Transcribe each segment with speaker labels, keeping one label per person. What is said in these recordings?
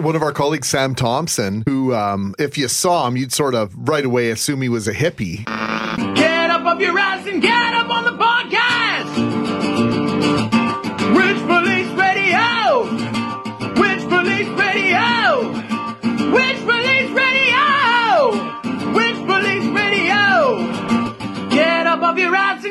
Speaker 1: One of our colleagues, Sam Thompson, who, um, if you saw him, you'd sort of right away assume he was a hippie.
Speaker 2: Get up off your ass and get up on the podcast! Witch Police Radio! Witch Police Radio! Witch Police Radio! Witch Police Radio! Get up off your ass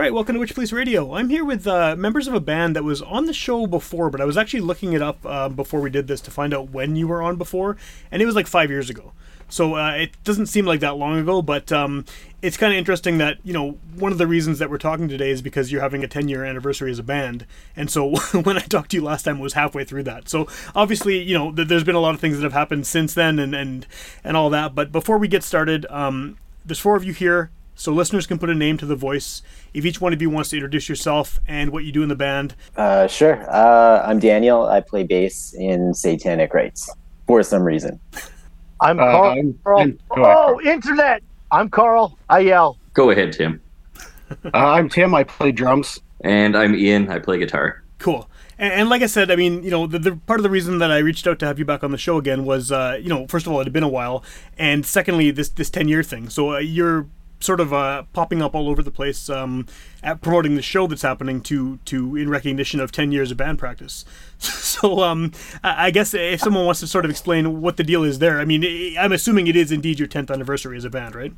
Speaker 3: right, welcome to Witch Police Radio. I'm here with uh, members of a band that was on the show before, but I was actually looking it up uh, before we did this to find out when you were on before, and it was like five years ago. So uh, it doesn't seem like that long ago, but um, it's kind of interesting that you know one of the reasons that we're talking today is because you're having a 10 year anniversary as a band, and so when I talked to you last time, it was halfway through that. So obviously, you know, th- there's been a lot of things that have happened since then, and and and all that. But before we get started, um, there's four of you here so listeners can put a name to the voice. If each one of you wants to introduce yourself and what you do in the band.
Speaker 4: Uh, sure. Uh, I'm Daniel. I play bass in Satanic Rites for some reason.
Speaker 5: I'm
Speaker 6: Uh,
Speaker 5: Carl.
Speaker 6: I'm-
Speaker 5: Carl.
Speaker 6: I'm- go ahead,
Speaker 5: oh, internet. I'm Carl. I yell.
Speaker 7: Go ahead, Tim.
Speaker 6: Uh, I'm Tim. I play drums.
Speaker 7: And I'm Ian. I play guitar.
Speaker 3: Cool. And, and like I said, I mean, you know, the, the part of the reason that I reached out to have you back on the show again was, uh, you know, first of all, it had been a while, and secondly, this this ten year thing. So uh, you're sort of uh, popping up all over the place um, at promoting the show that's happening to to in recognition of 10 years of band practice so um, I I guess if someone wants to sort of explain what the deal is there I mean I- I'm assuming it is indeed your 10th anniversary as a band right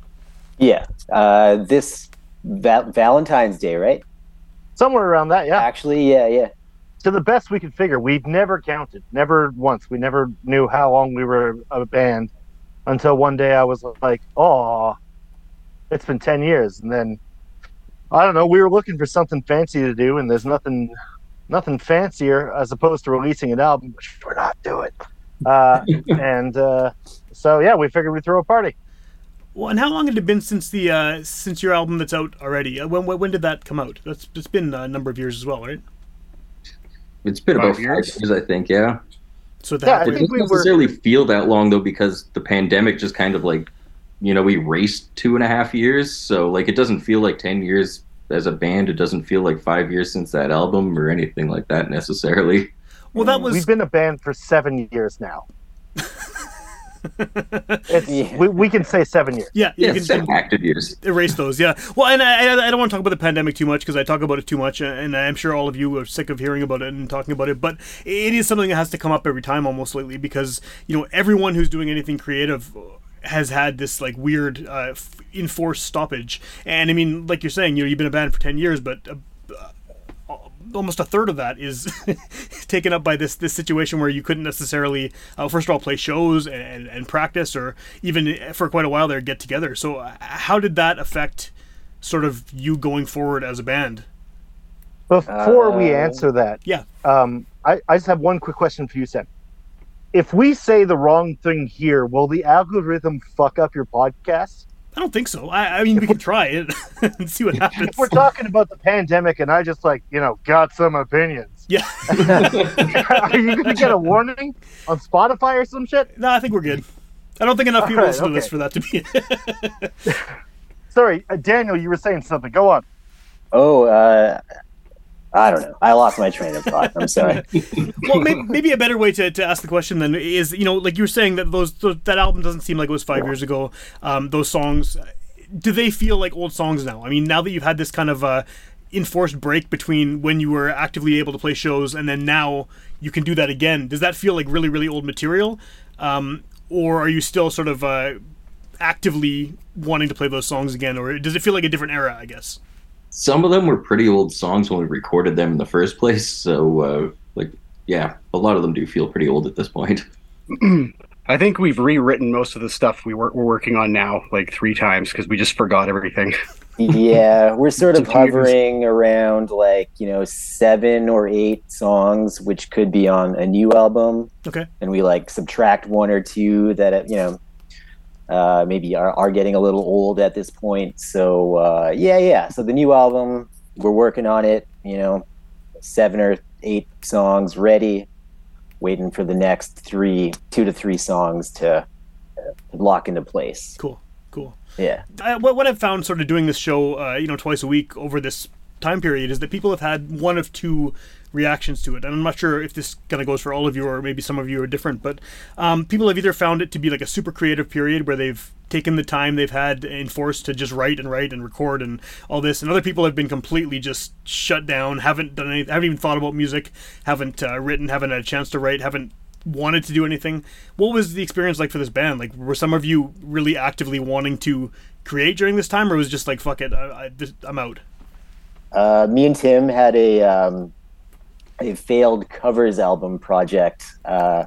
Speaker 4: Yeah. Uh, this va- Valentine's Day, right?
Speaker 5: Somewhere around that, yeah.
Speaker 4: Actually, yeah, yeah.
Speaker 5: To the best we could figure, we've never counted, never once. We never knew how long we were a band until one day I was like, "Oh, it's been ten years." And then I don't know. We were looking for something fancy to do, and there's nothing, nothing fancier as opposed to releasing an album, which we're not doing. Uh, and uh, so, yeah, we figured we'd throw a party.
Speaker 3: well and how long had it been since the uh, since your album that's out already Uh, when, when when did that come out that's it's been a number of years as well right
Speaker 7: It's been
Speaker 6: Five
Speaker 7: about
Speaker 6: years?
Speaker 7: five years, I think. Yeah.
Speaker 3: so that
Speaker 5: Yeah, I
Speaker 7: It
Speaker 5: think
Speaker 7: doesn't
Speaker 5: we were-
Speaker 7: necessarily feel that long though, because the pandemic just kind of like, you know, we raced two and a half years. So like, it doesn't feel like ten years as a band. It doesn't feel like five years since that album or anything like that necessarily.
Speaker 3: well that was
Speaker 5: We've been a band for seven years now. It's,
Speaker 4: Yeah.
Speaker 5: we, we can say seven years.
Speaker 3: yeah you
Speaker 7: Yeah,
Speaker 3: can-
Speaker 7: seven active years.
Speaker 3: erase those yeah well and i, I I don't want to talk about the pandemic too much because i talk about it too much uh, and i'm sure all of you are sick of hearing about it and talking about it but it is something that has to come up every time almost lately because you know everyone who's doing anything creative has had this like weird uh, enforced stoppage. And i mean like you're saying you know you've been a band for 10 years but uh, almost a third of that is taken up by this this situation where you couldn't necessarily uh, first of all play shows and, and practice or even for quite a while there get together. So uh, how did that affect sort of you going forward as a band?
Speaker 5: Before we
Speaker 4: Uh,
Speaker 5: answer that,
Speaker 3: yeah.
Speaker 5: um, I, I just have one quick question for you, Sam. If we say the wrong thing here, will the algorithm fuck up your podcast?
Speaker 3: i don't think so i, I mean we can try it and see what happens
Speaker 5: If we're talking about the pandemic and I just like, you know, got some opinions,
Speaker 3: yeah
Speaker 5: are you going to get a warning on Spotify or some shit?
Speaker 3: no i think we're good i don't think enough people
Speaker 5: right,
Speaker 3: listen to this for that to be
Speaker 5: Sorry, uh, Daniel, you were saying something. Go on.
Speaker 4: Oh, uh, I don't know. I lost my train of thought. I'm sorry.
Speaker 3: well, maybe, maybe a better way to, to ask the question then is, you know, like you were saying that those, those that album doesn't seem like it was five years ago. Um, those songs, do they feel like old songs now? I mean, now that you've had this kind of uh, enforced break between when you were actively able to play shows and then now you can do that again, does that feel like really, really old material? Um, or are you still sort of uh, actively wanting to play those songs again? Or does it feel like a different era, I guess?
Speaker 7: Some of them were pretty old songs when we recorded them in the first place. So uh, like, yeah, a lot of them do feel pretty old at this point.
Speaker 6: I think we've rewritten most of the stuff we were, we're working on now like three times because we just forgot everything.
Speaker 4: yeah, we're sort of
Speaker 6: It's years.
Speaker 4: hovering around like, you know, seven or eight songs, which could be on a new album.
Speaker 3: Okay.
Speaker 4: And we like subtract one or two that, uh, you know, uh, maybe are, are getting a little old at this point. So, uh, yeah, yeah. So the new album, we're working on it, you know, seven or eight songs ready, waiting for the next three, two to three songs to uh, lock into place.
Speaker 3: Cool. Cool.
Speaker 4: Yeah.
Speaker 3: I, what, what I've found sort of doing this show, uh, you know, twice a week over this time period is that people have had one of two reactions to it. And I'm not sure if this kind of goes for all of you or maybe some of you are different, but um, people have either found it to be like a super creative period where they've taken the time they've had enforced to just write and write and record and all this, and other people have been completely just shut down, haven't done anything, haven't even thought about music, haven't uh, written, haven't had a chance to write, haven't wanted to do anything. What was the experience like for this band? Like, were some of you really actively wanting to create during this time, or was just like fuck it, I, I'm out?
Speaker 4: Uh, me and Tim had a um, a failed covers album project uh,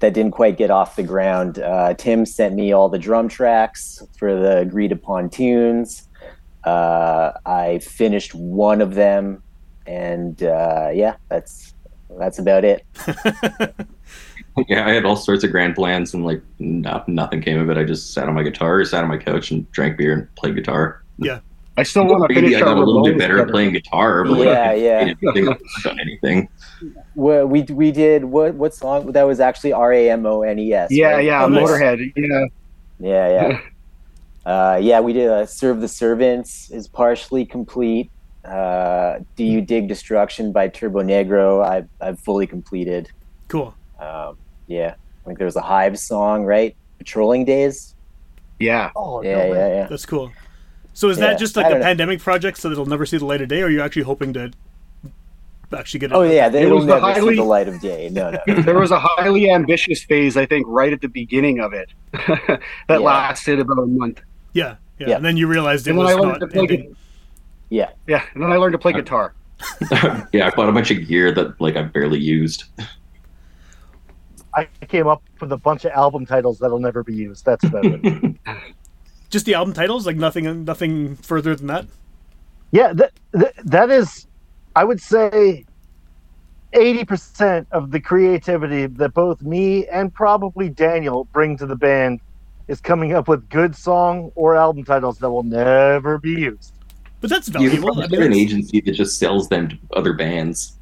Speaker 4: that didn't quite get off the ground. Uh, Tim sent me all the drum tracks for the agreed upon tunes. Uh, I finished one of them, and uh, yeah, that's that's about it.
Speaker 7: Yeah, I had all sorts of grand plans and like no, nothing came of it. I just sat on my guitar, sat on my couch, and drank beer and played guitar.
Speaker 6: I still want to
Speaker 7: Maybe
Speaker 6: finish
Speaker 7: I got
Speaker 6: our
Speaker 7: a little bit
Speaker 6: Ramones
Speaker 7: better at playing guitar, but like,
Speaker 4: Yeah, yeah.
Speaker 7: anything, I've done anything.
Speaker 4: Well, we we did what what song that was actually R A M O N E S.
Speaker 6: Yeah,
Speaker 4: right?
Speaker 6: yeah,
Speaker 3: Oh.
Speaker 6: Motorhead. Yeah,
Speaker 4: Yeah, yeah. uh, yeah, we did uh, Serve the Servants is partially complete. Uh, Do You Dig Destruction by Turbonegro, I've, I've fully completed.
Speaker 3: Cool.
Speaker 4: Um, yeah, I think there was a Hive song, right? Patrolling Days?
Speaker 6: yeah.
Speaker 5: Oh,
Speaker 4: Yeah,
Speaker 5: no
Speaker 4: yeah,
Speaker 5: way.
Speaker 4: yeah.
Speaker 3: That's cool. So is
Speaker 4: Yeah,
Speaker 3: that just like a
Speaker 4: don't know.
Speaker 3: pandemic project so that it'll never see the light of day, or are you actually hoping to actually get it?
Speaker 4: Oh, yeah, they
Speaker 6: It
Speaker 4: will
Speaker 6: was the
Speaker 4: never see the light of day. No, no.
Speaker 6: There was a highly ambitious phase, I think, right at the beginning of it that
Speaker 4: Yeah.
Speaker 6: lasted about a month.
Speaker 3: Yeah, yeah,
Speaker 4: Yeah.
Speaker 3: And then you realized it
Speaker 6: And then
Speaker 3: was
Speaker 6: I learned
Speaker 3: not
Speaker 6: to play
Speaker 3: ending.
Speaker 6: gu-
Speaker 4: Yeah.
Speaker 6: Yeah, and then I learned to play uh, guitar.
Speaker 7: yeah, I bought a bunch of gear that like I barely used.
Speaker 5: I came up with a bunch of album titles that'll never be used. That's about it.
Speaker 3: Just the album titles, like nothing, nothing further than that.
Speaker 5: Yeah, that, that that is, I would say, eighty percent of the creativity that both me and probably Daniel bring to the band is coming up with good song or album titles that will never be used.
Speaker 3: But that's
Speaker 7: You can
Speaker 3: valuable.
Speaker 7: probably
Speaker 3: I mean,
Speaker 7: an agency that just sells them to other bands.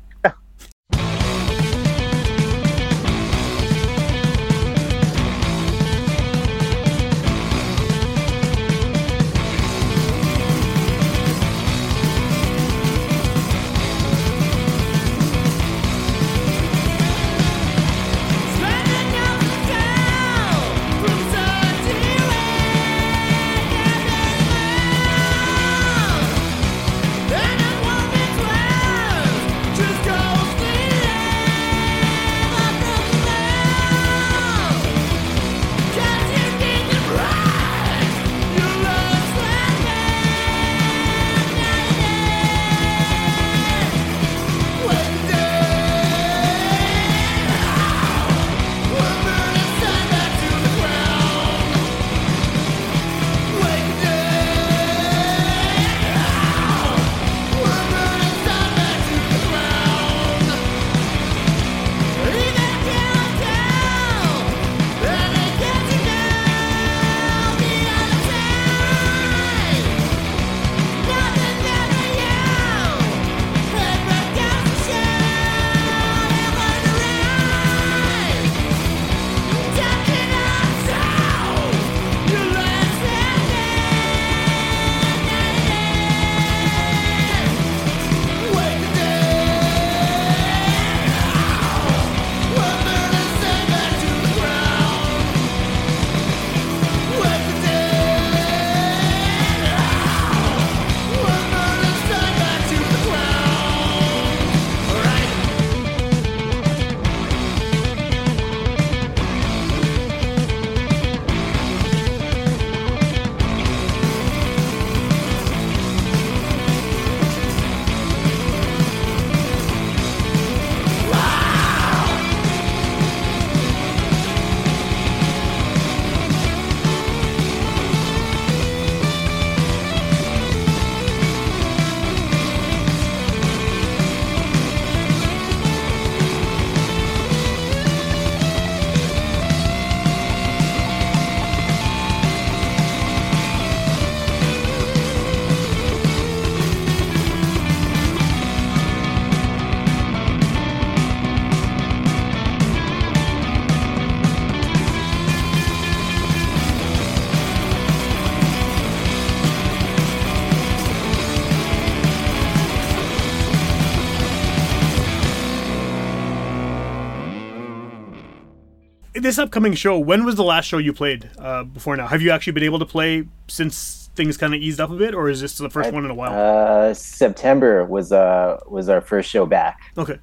Speaker 3: This upcoming show, when was the last show you played uh, before now? Have you actually been able to play since things kind of eased up a bit, or is this the first one in a while?
Speaker 4: Uh, September was uh was our first show back.
Speaker 3: okay.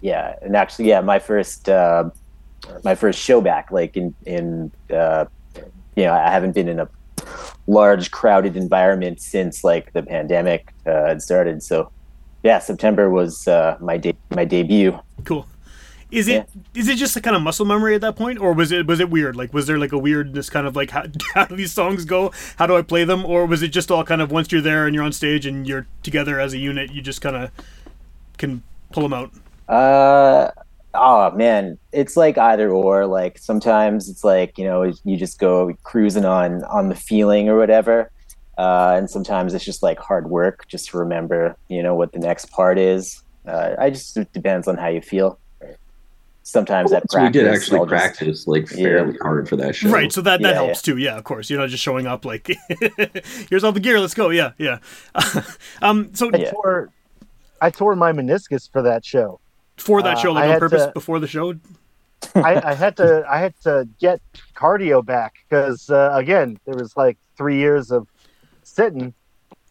Speaker 4: Yeah, and actually, yeah, my first uh, my first show back, like in in uh, you know, I haven't been in a large crowded environment since like the pandemic uh, had started. So, yeah, September was uh, my de- my debut.
Speaker 3: Cool. Is it is it just a kind of muscle memory at that point, or was it was it weird? Like, was there like a weirdness, kind of like how, how do these songs go? How do I play them? Or was it just all kind of once you're there and you're on stage and you're together as a unit, you just kind of can pull them out?
Speaker 4: Uh oh man, it's like either or. Like sometimes it's like you know you just go cruising on on the feeling or whatever, uh, and sometimes it's just like hard work just to remember you know what the next part is. Uh, I just it depends on how you feel. Sometimes at
Speaker 7: So we
Speaker 4: practice,
Speaker 7: did actually
Speaker 4: I'll just-
Speaker 7: practice like fairly hard for that show.
Speaker 3: Right, so that that
Speaker 4: Yeah,
Speaker 3: helps too. Yeah, of course. You're not just showing up like, here's all the gear. Let's go. Yeah, yeah. um, so
Speaker 5: I
Speaker 4: Yeah.
Speaker 5: tore, I tore my meniscus for that show.
Speaker 3: for that
Speaker 5: Uh,
Speaker 3: show, like
Speaker 5: I
Speaker 3: on purpose
Speaker 5: to-
Speaker 3: before the show.
Speaker 5: I, I had to I had to get cardio back because uh, again there was like three years of sitting,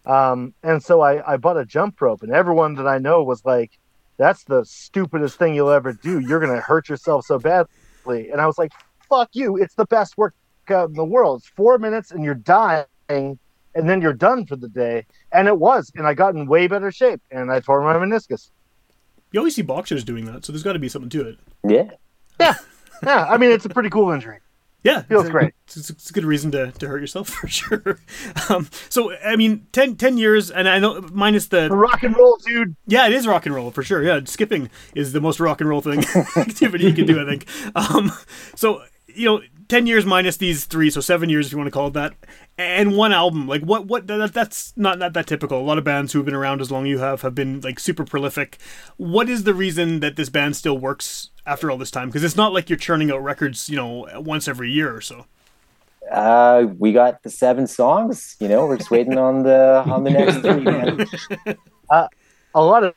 Speaker 5: um, and so I, I bought a jump rope, and everyone that I know was like, "That's the stupidest thing you'll ever do. You're gonna hurt yourself so badly." And I was like, "Fuck you! It's the best workout in the world. It's four minutes, and you're dying." And then you're done for the day, and it was, and I got in way better shape, and I tore my meniscus.
Speaker 3: You always see boxers doing that, so there's got to be something to it. yeah.
Speaker 4: Yeah,
Speaker 5: Yeah. I mean it's a pretty cool injury.
Speaker 3: Yeah,
Speaker 5: Feels
Speaker 3: it's a,
Speaker 5: great.
Speaker 3: It's, it's a good reason to, to hurt yourself for sure. Um, so I mean, 10, 10 years, and I know minus the
Speaker 5: Rock and roll, dude.
Speaker 3: yeah, it is rock and roll for sure. Yeah, skipping is the most rock and roll thing activity you can do, I think. Um, so you know, ten years minus these three, so seven years if you want to call it that, and one album. Like what? What? That, that's not not that typical. A lot of bands who have been around as long as you have have been like super prolific. What is the reason that this band still works after all this time? Because it's not like you're churning out records, you know, once every year or so.
Speaker 4: Uh, we got the seven songs. You know, we're just waiting on the on the next three. Man.
Speaker 5: a lot of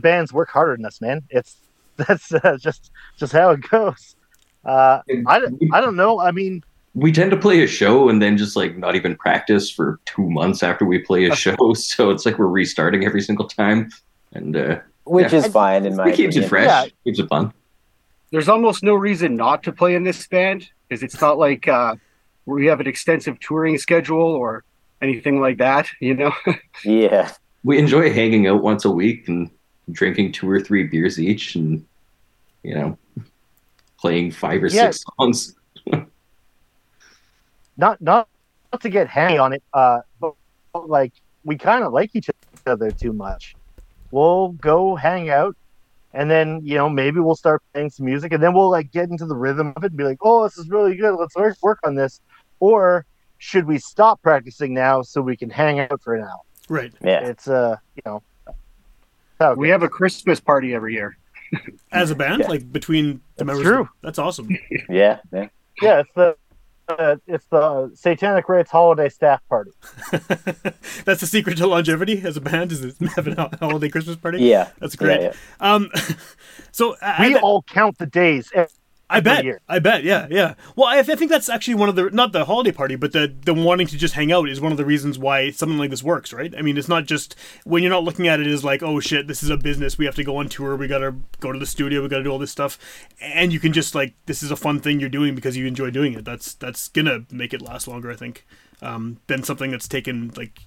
Speaker 5: bands work harder than us, man. It's that's uh, just just how it goes. Uh, I, don't- I don't know. I mean,
Speaker 7: we tend to play a show and then just like not even practice for two months after we play a show. So it's like we're restarting every single time, and uh,
Speaker 4: which
Speaker 7: Yeah.
Speaker 4: is fine in my
Speaker 7: it keeps it fresh,
Speaker 5: Yeah.
Speaker 7: keeps it fun.
Speaker 6: There's almost no reason not to play in this band because it's not like uh, we have an extensive touring schedule or anything like that. You know,
Speaker 4: Yeah,
Speaker 7: We enjoy hanging out once a week and drinking two or three beers each, and you know, playing five or
Speaker 5: Yeah.
Speaker 7: six songs.
Speaker 5: not not not to get hangy on it, uh, but, but like we kind of like each other too much. We'll go hang out, and then you know maybe we'll start playing some music, and then we'll like get into the rhythm of it and be like, "Oh, this is really good. Let's work work on this." Or should we stop practicing now so we can hang out for an hour?
Speaker 3: Right.
Speaker 4: yeah.
Speaker 5: It's uh, you know, how
Speaker 6: we
Speaker 5: goes.
Speaker 6: have a Christmas party every year.
Speaker 3: As a band,
Speaker 4: Yeah.
Speaker 3: like between the
Speaker 5: That's
Speaker 3: members.
Speaker 5: true.
Speaker 3: That's awesome.
Speaker 4: Yeah, yeah.
Speaker 5: yeah, it's the uh, it's the Satanic Rites holiday staff party.
Speaker 3: That's the secret to longevity as a band is having a holiday Christmas party.
Speaker 4: Yeah.
Speaker 3: That's great.
Speaker 4: Yeah, yeah.
Speaker 3: Um, so I,
Speaker 5: We
Speaker 3: I,
Speaker 5: all count the days.
Speaker 3: I bet,
Speaker 5: year.
Speaker 3: I bet, yeah, yeah. Well, I, I think that's actually one of the not the holiday party, but the the wanting to just hang out is one of the reasons why something like this works, right? I mean, it's not just when you're not looking at it as like, oh shit, this is a business. We have to go on tour. We gotta go to the studio. We gotta do all this stuff, and you can just like this is a fun thing you're doing because you enjoy doing it. That's that's gonna make it last longer, I think, um, than something that's taken like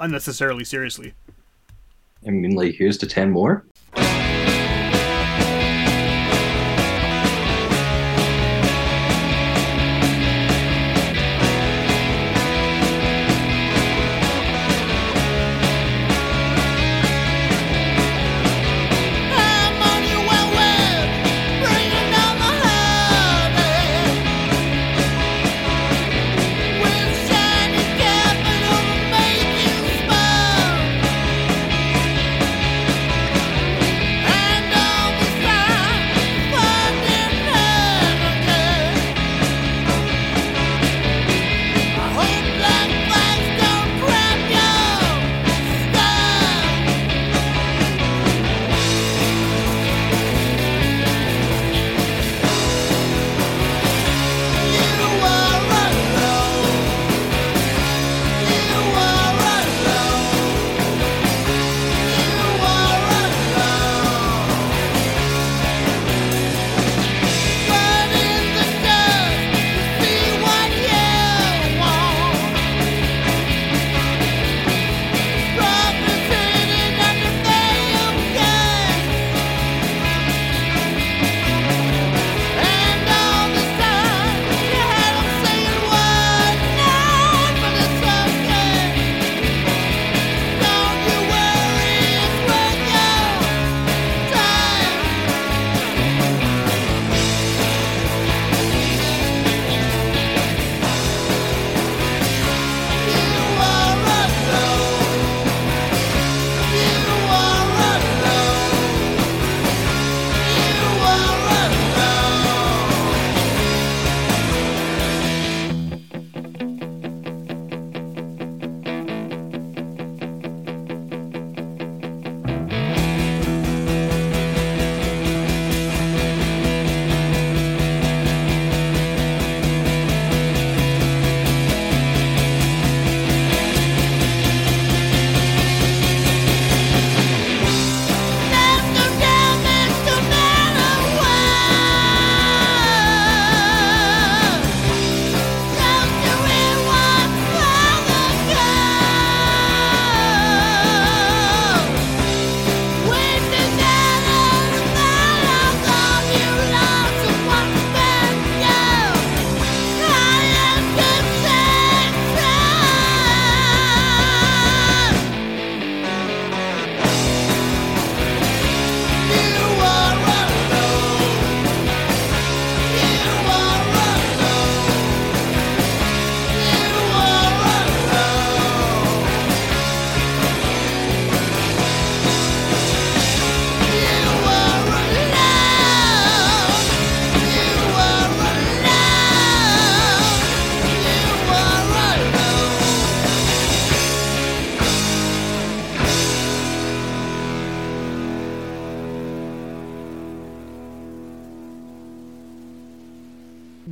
Speaker 3: unnecessarily seriously.
Speaker 7: I mean, like here's to ten more.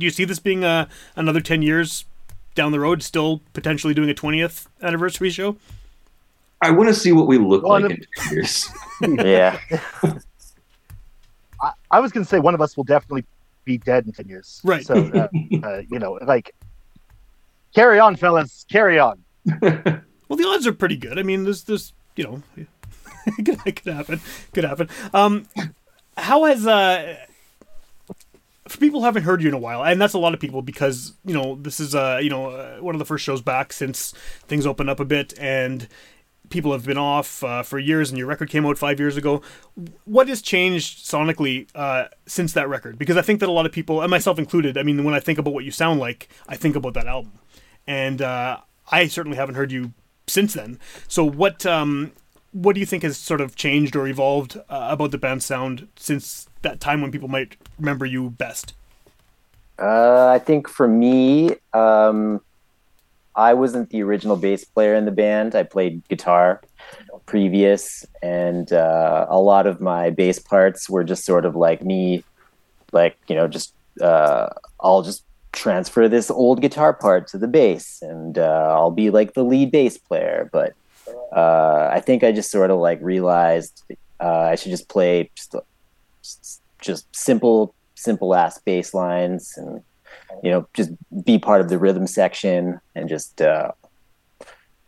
Speaker 8: You
Speaker 3: see this being uh, another ten years down the road, still potentially doing a twentieth anniversary show?
Speaker 7: I want to see what we look
Speaker 5: Well,
Speaker 7: like
Speaker 5: and-
Speaker 7: in 10 years.
Speaker 4: Yeah.
Speaker 5: I, I was going to say one of us will definitely be dead in 10 years.
Speaker 3: Right.
Speaker 5: So, uh, uh, you know, like, carry on, fellas. Carry on.
Speaker 3: Well, the odds are pretty good. I mean, there's, there's, you know, it could, it could happen. Could happen. Um, how has uh, for people who haven't heard you in a while, and that's a lot of people because you know this is uh, you know, uh, one of the first shows back since things opened up a bit, and people have been off uh, for years, and your record came out five years ago. What has changed sonically uh, since that record? Because I think that a lot of people, and myself included, I mean, when I think about what you sound like, I think about that album, and uh, I certainly haven't heard you since then. So what um, what do you think has sort of changed or evolved uh, about the band's sound since that time when people might remember you best?
Speaker 4: Uh, I think for me, um, I wasn't the original bass player in the band. I played guitar previous, and uh, a lot of my bass parts were just sort of like me, like you know, just uh, I'll just transfer this old guitar part to the bass, and uh, I'll be like the lead bass player. But uh, I think I just sort of like realized uh, I should just play just, just just simple simple ass bass lines and you know just be part of the rhythm section and just uh,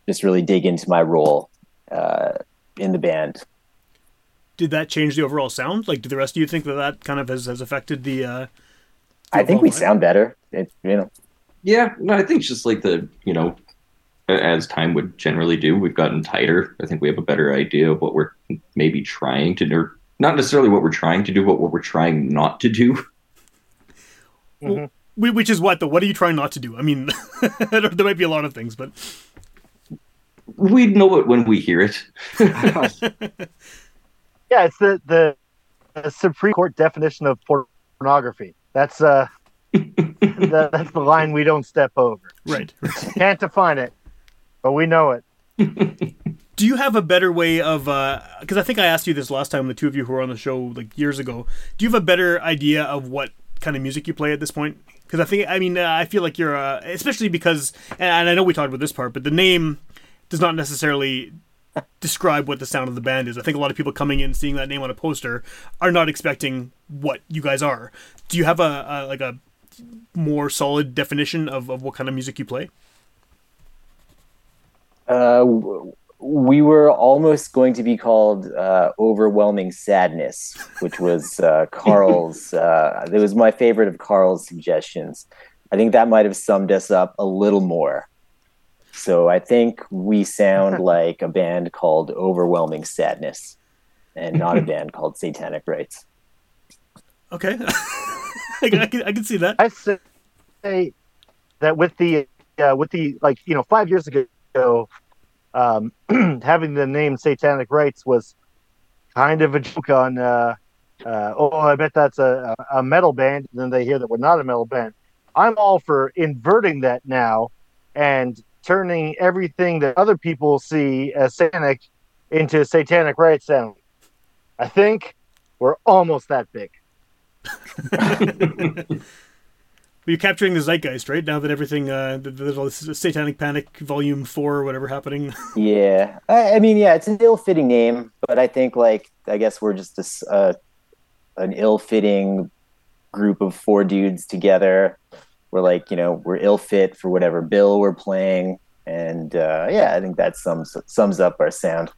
Speaker 4: just really dig into my role uh, in the band.
Speaker 3: Did that change the overall sound? Like, do the rest of you think that that kind of has, has affected the? Uh,
Speaker 4: I think we
Speaker 3: overall vibe?
Speaker 4: sound better. It, you know,
Speaker 7: yeah, no, I think it's just like the you know, as time would generally do, we've gotten tighter. I think we have a better idea of what we're maybe trying to do. Not necessarily what we're trying to do, but what we're trying not to do.
Speaker 3: Wh- Which is what though? What are you trying not to do? I mean, there might be a lot of things, but
Speaker 7: We know it when we hear it.
Speaker 5: Yeah, it's the, the, the Supreme Court definition of pornography. That's uh, that, that's the line we don't step over.
Speaker 3: right.
Speaker 5: Can't define it, but we know it.
Speaker 3: Do you have a better way of? Because I think I asked you this last time. The two of you who were on the show like years ago. Do you have a better idea of what kind of music you play at this point? Because I think I mean uh, I feel like you're uh, especially because and I know we talked about this part, but the name does not necessarily describe what the sound of the band is. I think a lot of people coming in seeing that name on a poster are not expecting what you guys are. Do you have a, a like a more solid definition of, of what kind of music you play?
Speaker 4: uh, we were almost going to be called uh, "Overwhelming Sadness," which was uh, Carl's. Uh, it was my favorite of Carl's suggestions. I think that might have summed us up a little more. So I think we sound like a band called Overwhelming Sadness, and not a band called Satanic Rites.
Speaker 3: Okay, I, can- I, can, I can see that.
Speaker 5: I say that with the uh, with the like you know five years ago, um, having the name Satanic Rites was kind of a joke on. Uh, uh, oh, I bet that's a, a metal band. And then they hear that we're not a metal band. I'm all for inverting that now and turning everything that other people see as satanic into satanic rites sound. I think we're almost that big.
Speaker 3: You're capturing the zeitgeist, right? Now that everything, uh, there's all this Satanic Panic Volume Four or whatever happening.
Speaker 4: Yeah, I, I mean, yeah, it's an ill-fitting name, but I think like I guess we're just uh, an ill-fitting group of four dudes together. We're like, you know, we're ill-fit for whatever bill we're playing, and uh, yeah, I think that sums sums up our sound.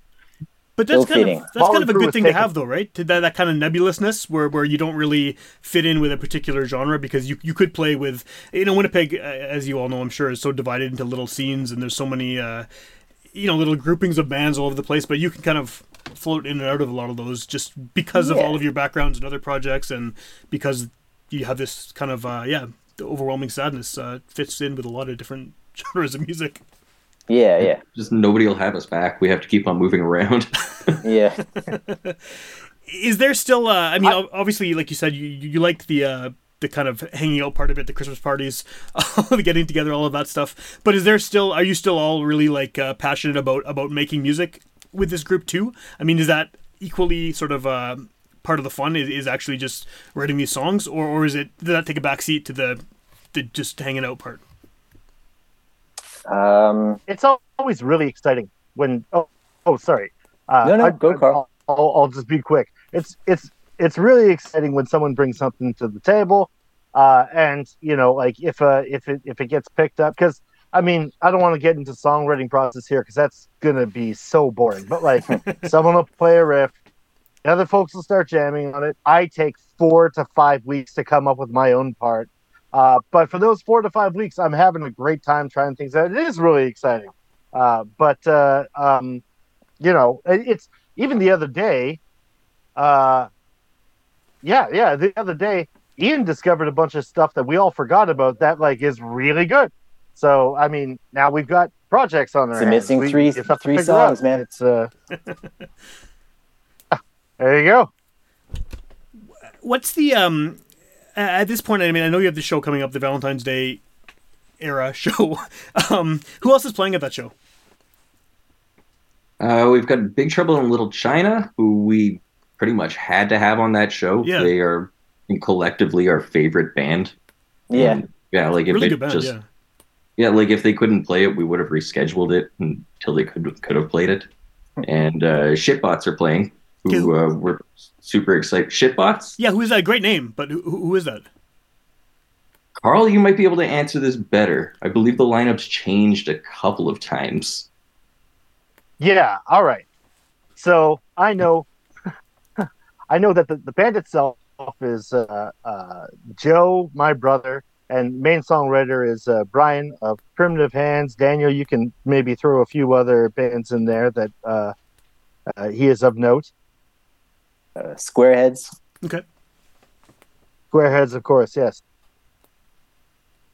Speaker 3: But that's kind
Speaker 4: Ill-fitting.
Speaker 3: of that's kind of a good
Speaker 5: with
Speaker 3: thing to have, though, right? To that, that kind of nebulousness where, where you don't really fit in with a particular genre because you you could play with you know Winnipeg, uh, as you all know, I'm sure, is so divided into little scenes and there's so many uh, you know little groupings of bands all over the place, but you can kind of float in and out of a lot of those just because of all of your backgrounds and other projects and because you have this kind of uh, yeah the overwhelming sadness uh, fits in with a lot of different genres of music.
Speaker 4: Yeah, yeah,
Speaker 7: Just nobody will have us back. We have to keep on moving around.
Speaker 4: yeah.
Speaker 3: is there still uh, i mean ob- obviously like you said you you like the uh the kind of hanging out part of it the christmas parties the getting together all of that stuff but is there still are you still all really like uh, passionate about about making music with this group too i mean is that equally sort of uh part of the fun is, is actually just writing these songs or, or is it does that take a backseat to the the just hanging out part?
Speaker 4: Um,
Speaker 5: it's always really exciting when oh oh sorry. Uh,
Speaker 4: No, no,
Speaker 5: I-
Speaker 4: go, Carl.
Speaker 5: I'll, I'll just be quick. It's it's it's really exciting when someone brings something to the table uh, and you know like if uh if it if it gets picked up because I mean I don't want to get into songwriting process here because that's gonna be so boring but like someone will play a riff the other folks will start jamming on it. I take four to five weeks to come up with my own part uh, but for those four to five weeks, I'm having a great time trying things out. It is really exciting. Uh, but uh, um, you know, it, it's even the other day. Uh, yeah, yeah, the other day, Ian discovered a bunch of stuff that we all forgot about that like is really good. So I mean, now we've got projects on there.
Speaker 4: It's a missing three- three songs, man.
Speaker 5: It's uh, there you go.
Speaker 3: What's the um at this point? I mean, I know you have the show coming up, the Valentine's Day era show. um, who else is playing at that show?
Speaker 7: Uh, we've got Big Trouble in Little China, who we pretty much had to have on that show.
Speaker 3: Yeah.
Speaker 7: They are collectively our favorite band.
Speaker 4: yeah,
Speaker 7: And, yeah, like if
Speaker 3: really
Speaker 7: it
Speaker 3: good band.
Speaker 7: just
Speaker 3: yeah.
Speaker 7: yeah, like if they couldn't play it, we would have rescheduled it until they could could have played it. And uh, Shitbots are playing, who uh, we're super excited. Shitbots,
Speaker 3: Yeah, who is that? Great name, but who, who is that?
Speaker 7: Carl, you might be able to answer this better. I believe the lineup's changed a couple of times.
Speaker 5: Yeah, all right. So I know, I know that the, the band itself is uh, uh, Joe, my brother, and main songwriter is uh, Brian of Primitive Hands. Daniel, you can maybe throw a few other bands in there that uh, uh, he is of note.
Speaker 4: Uh, Squareheads.
Speaker 3: Okay.
Speaker 5: Squareheads, of course, yes.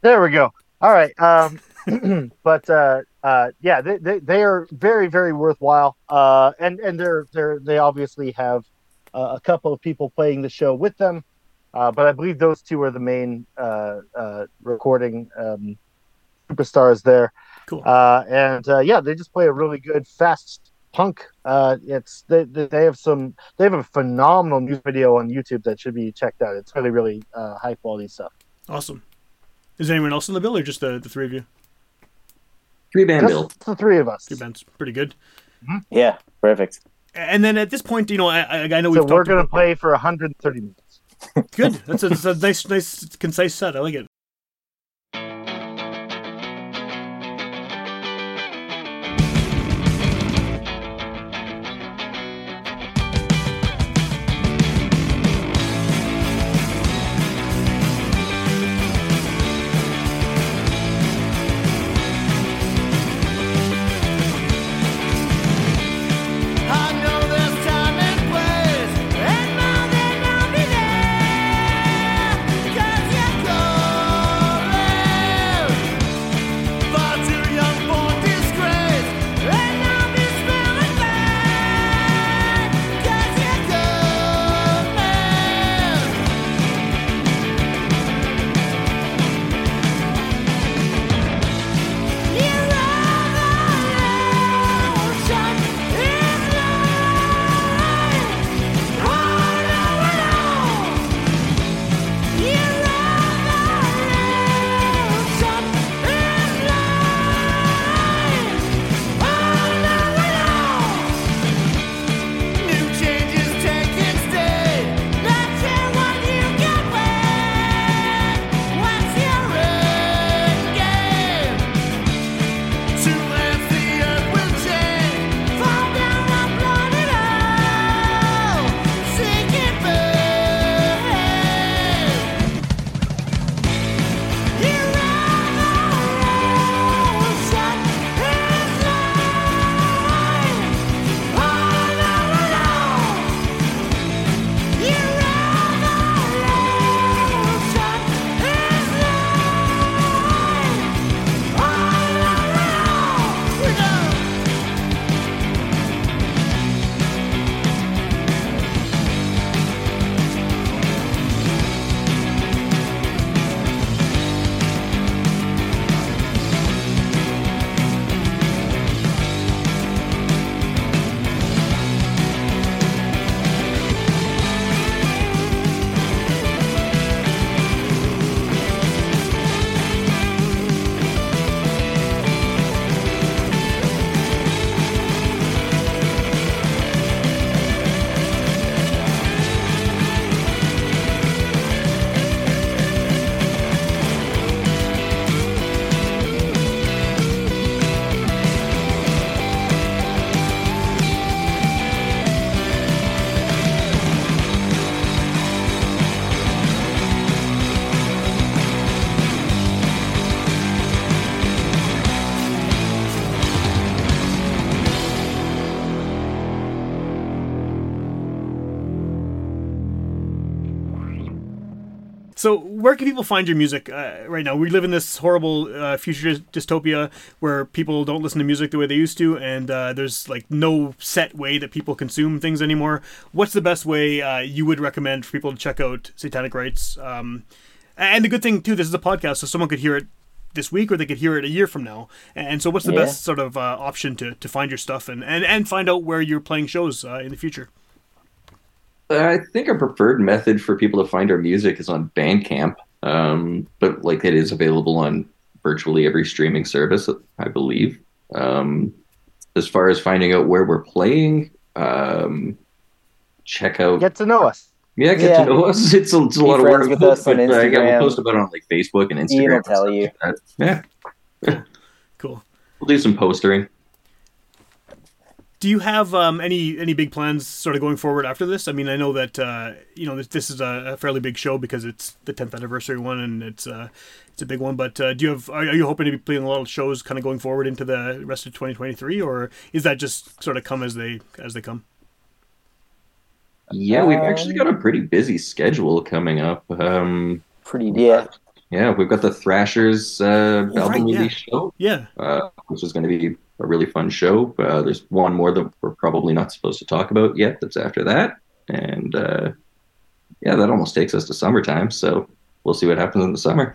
Speaker 5: There we go. All right. Um, but uh, uh, yeah, they, they, they are very very worthwhile. Uh, and and they're they're they obviously have uh, a couple of people playing the show with them. Uh, but I believe those two are the main uh, uh, recording um, superstars there.
Speaker 3: Cool.
Speaker 5: Uh, and uh, yeah, they just play a really good fast punk. Uh, it's they, they they have some they have a phenomenal music video on YouTube that should be checked out. It's really really uh, high quality stuff.
Speaker 3: Awesome. Is anyone else in the bill or just the, the three of you?
Speaker 7: Three band
Speaker 5: Just
Speaker 7: bill.
Speaker 5: the three of us.
Speaker 3: Three bands. Pretty good.
Speaker 4: Yeah, perfect.
Speaker 3: And then at this point, you know, I, I, I know
Speaker 5: So
Speaker 3: we've
Speaker 5: we're gonna play for 130 minutes.
Speaker 3: Good. That's a, that's a nice, nice, concise set. I like it. Where can people find your music uh, right now? We live in this horrible uh, future dystopia where people don't listen to music the way they used to, and uh, there's like no set way that people consume things anymore. What's the best way uh, you would recommend for people to check out Satanic Rites? Um, and the good thing too, this is a podcast, so someone could hear it this week or they could hear it a year from now. And so, what's the
Speaker 4: Yeah.
Speaker 3: best sort of uh, option to, to find your stuff and, and, and find out where you're playing shows uh, in the future?
Speaker 7: I think our preferred method for people to find our music is on Bandcamp, um, but like it is available on virtually every streaming service, I believe. Um, as far as finding out where we're playing, um, check out
Speaker 5: Get to know us.
Speaker 7: yeah, get
Speaker 4: Yeah.
Speaker 7: to know us. It's a, it's a
Speaker 4: Be
Speaker 7: lot of
Speaker 4: friends
Speaker 7: work,
Speaker 4: with us
Speaker 7: but
Speaker 4: on
Speaker 7: uh, yeah, we'll
Speaker 4: Instagram.
Speaker 7: post about it on like Facebook and Instagram.
Speaker 4: Ian will tell you.
Speaker 7: like that. Yeah,
Speaker 3: Cool.
Speaker 7: we'll do some postering.
Speaker 3: Do you have um, any any big plans sort of going forward after this? I mean, I know that uh, you know this, this is a, a fairly big show because it's the 10th anniversary one and it's uh, it's a big one. But uh, do you have are, are you hoping to be playing a lot of shows kind of going forward into the rest of 2023, or is that just sort of come as they as they come?
Speaker 7: Yeah, we've actually got a pretty busy schedule coming up. Um,
Speaker 4: Pretty yeah.
Speaker 7: yeah, we've got the Thrashers uh,
Speaker 3: Oh,
Speaker 7: album
Speaker 3: right, yeah.
Speaker 7: release show.
Speaker 3: Yeah.
Speaker 7: uh, which is going to be a really fun show. Uh, there's one more that we're probably not supposed to talk about yet. That's after that, and uh, yeah, that almost takes us to summertime. So we'll see what happens in the summer.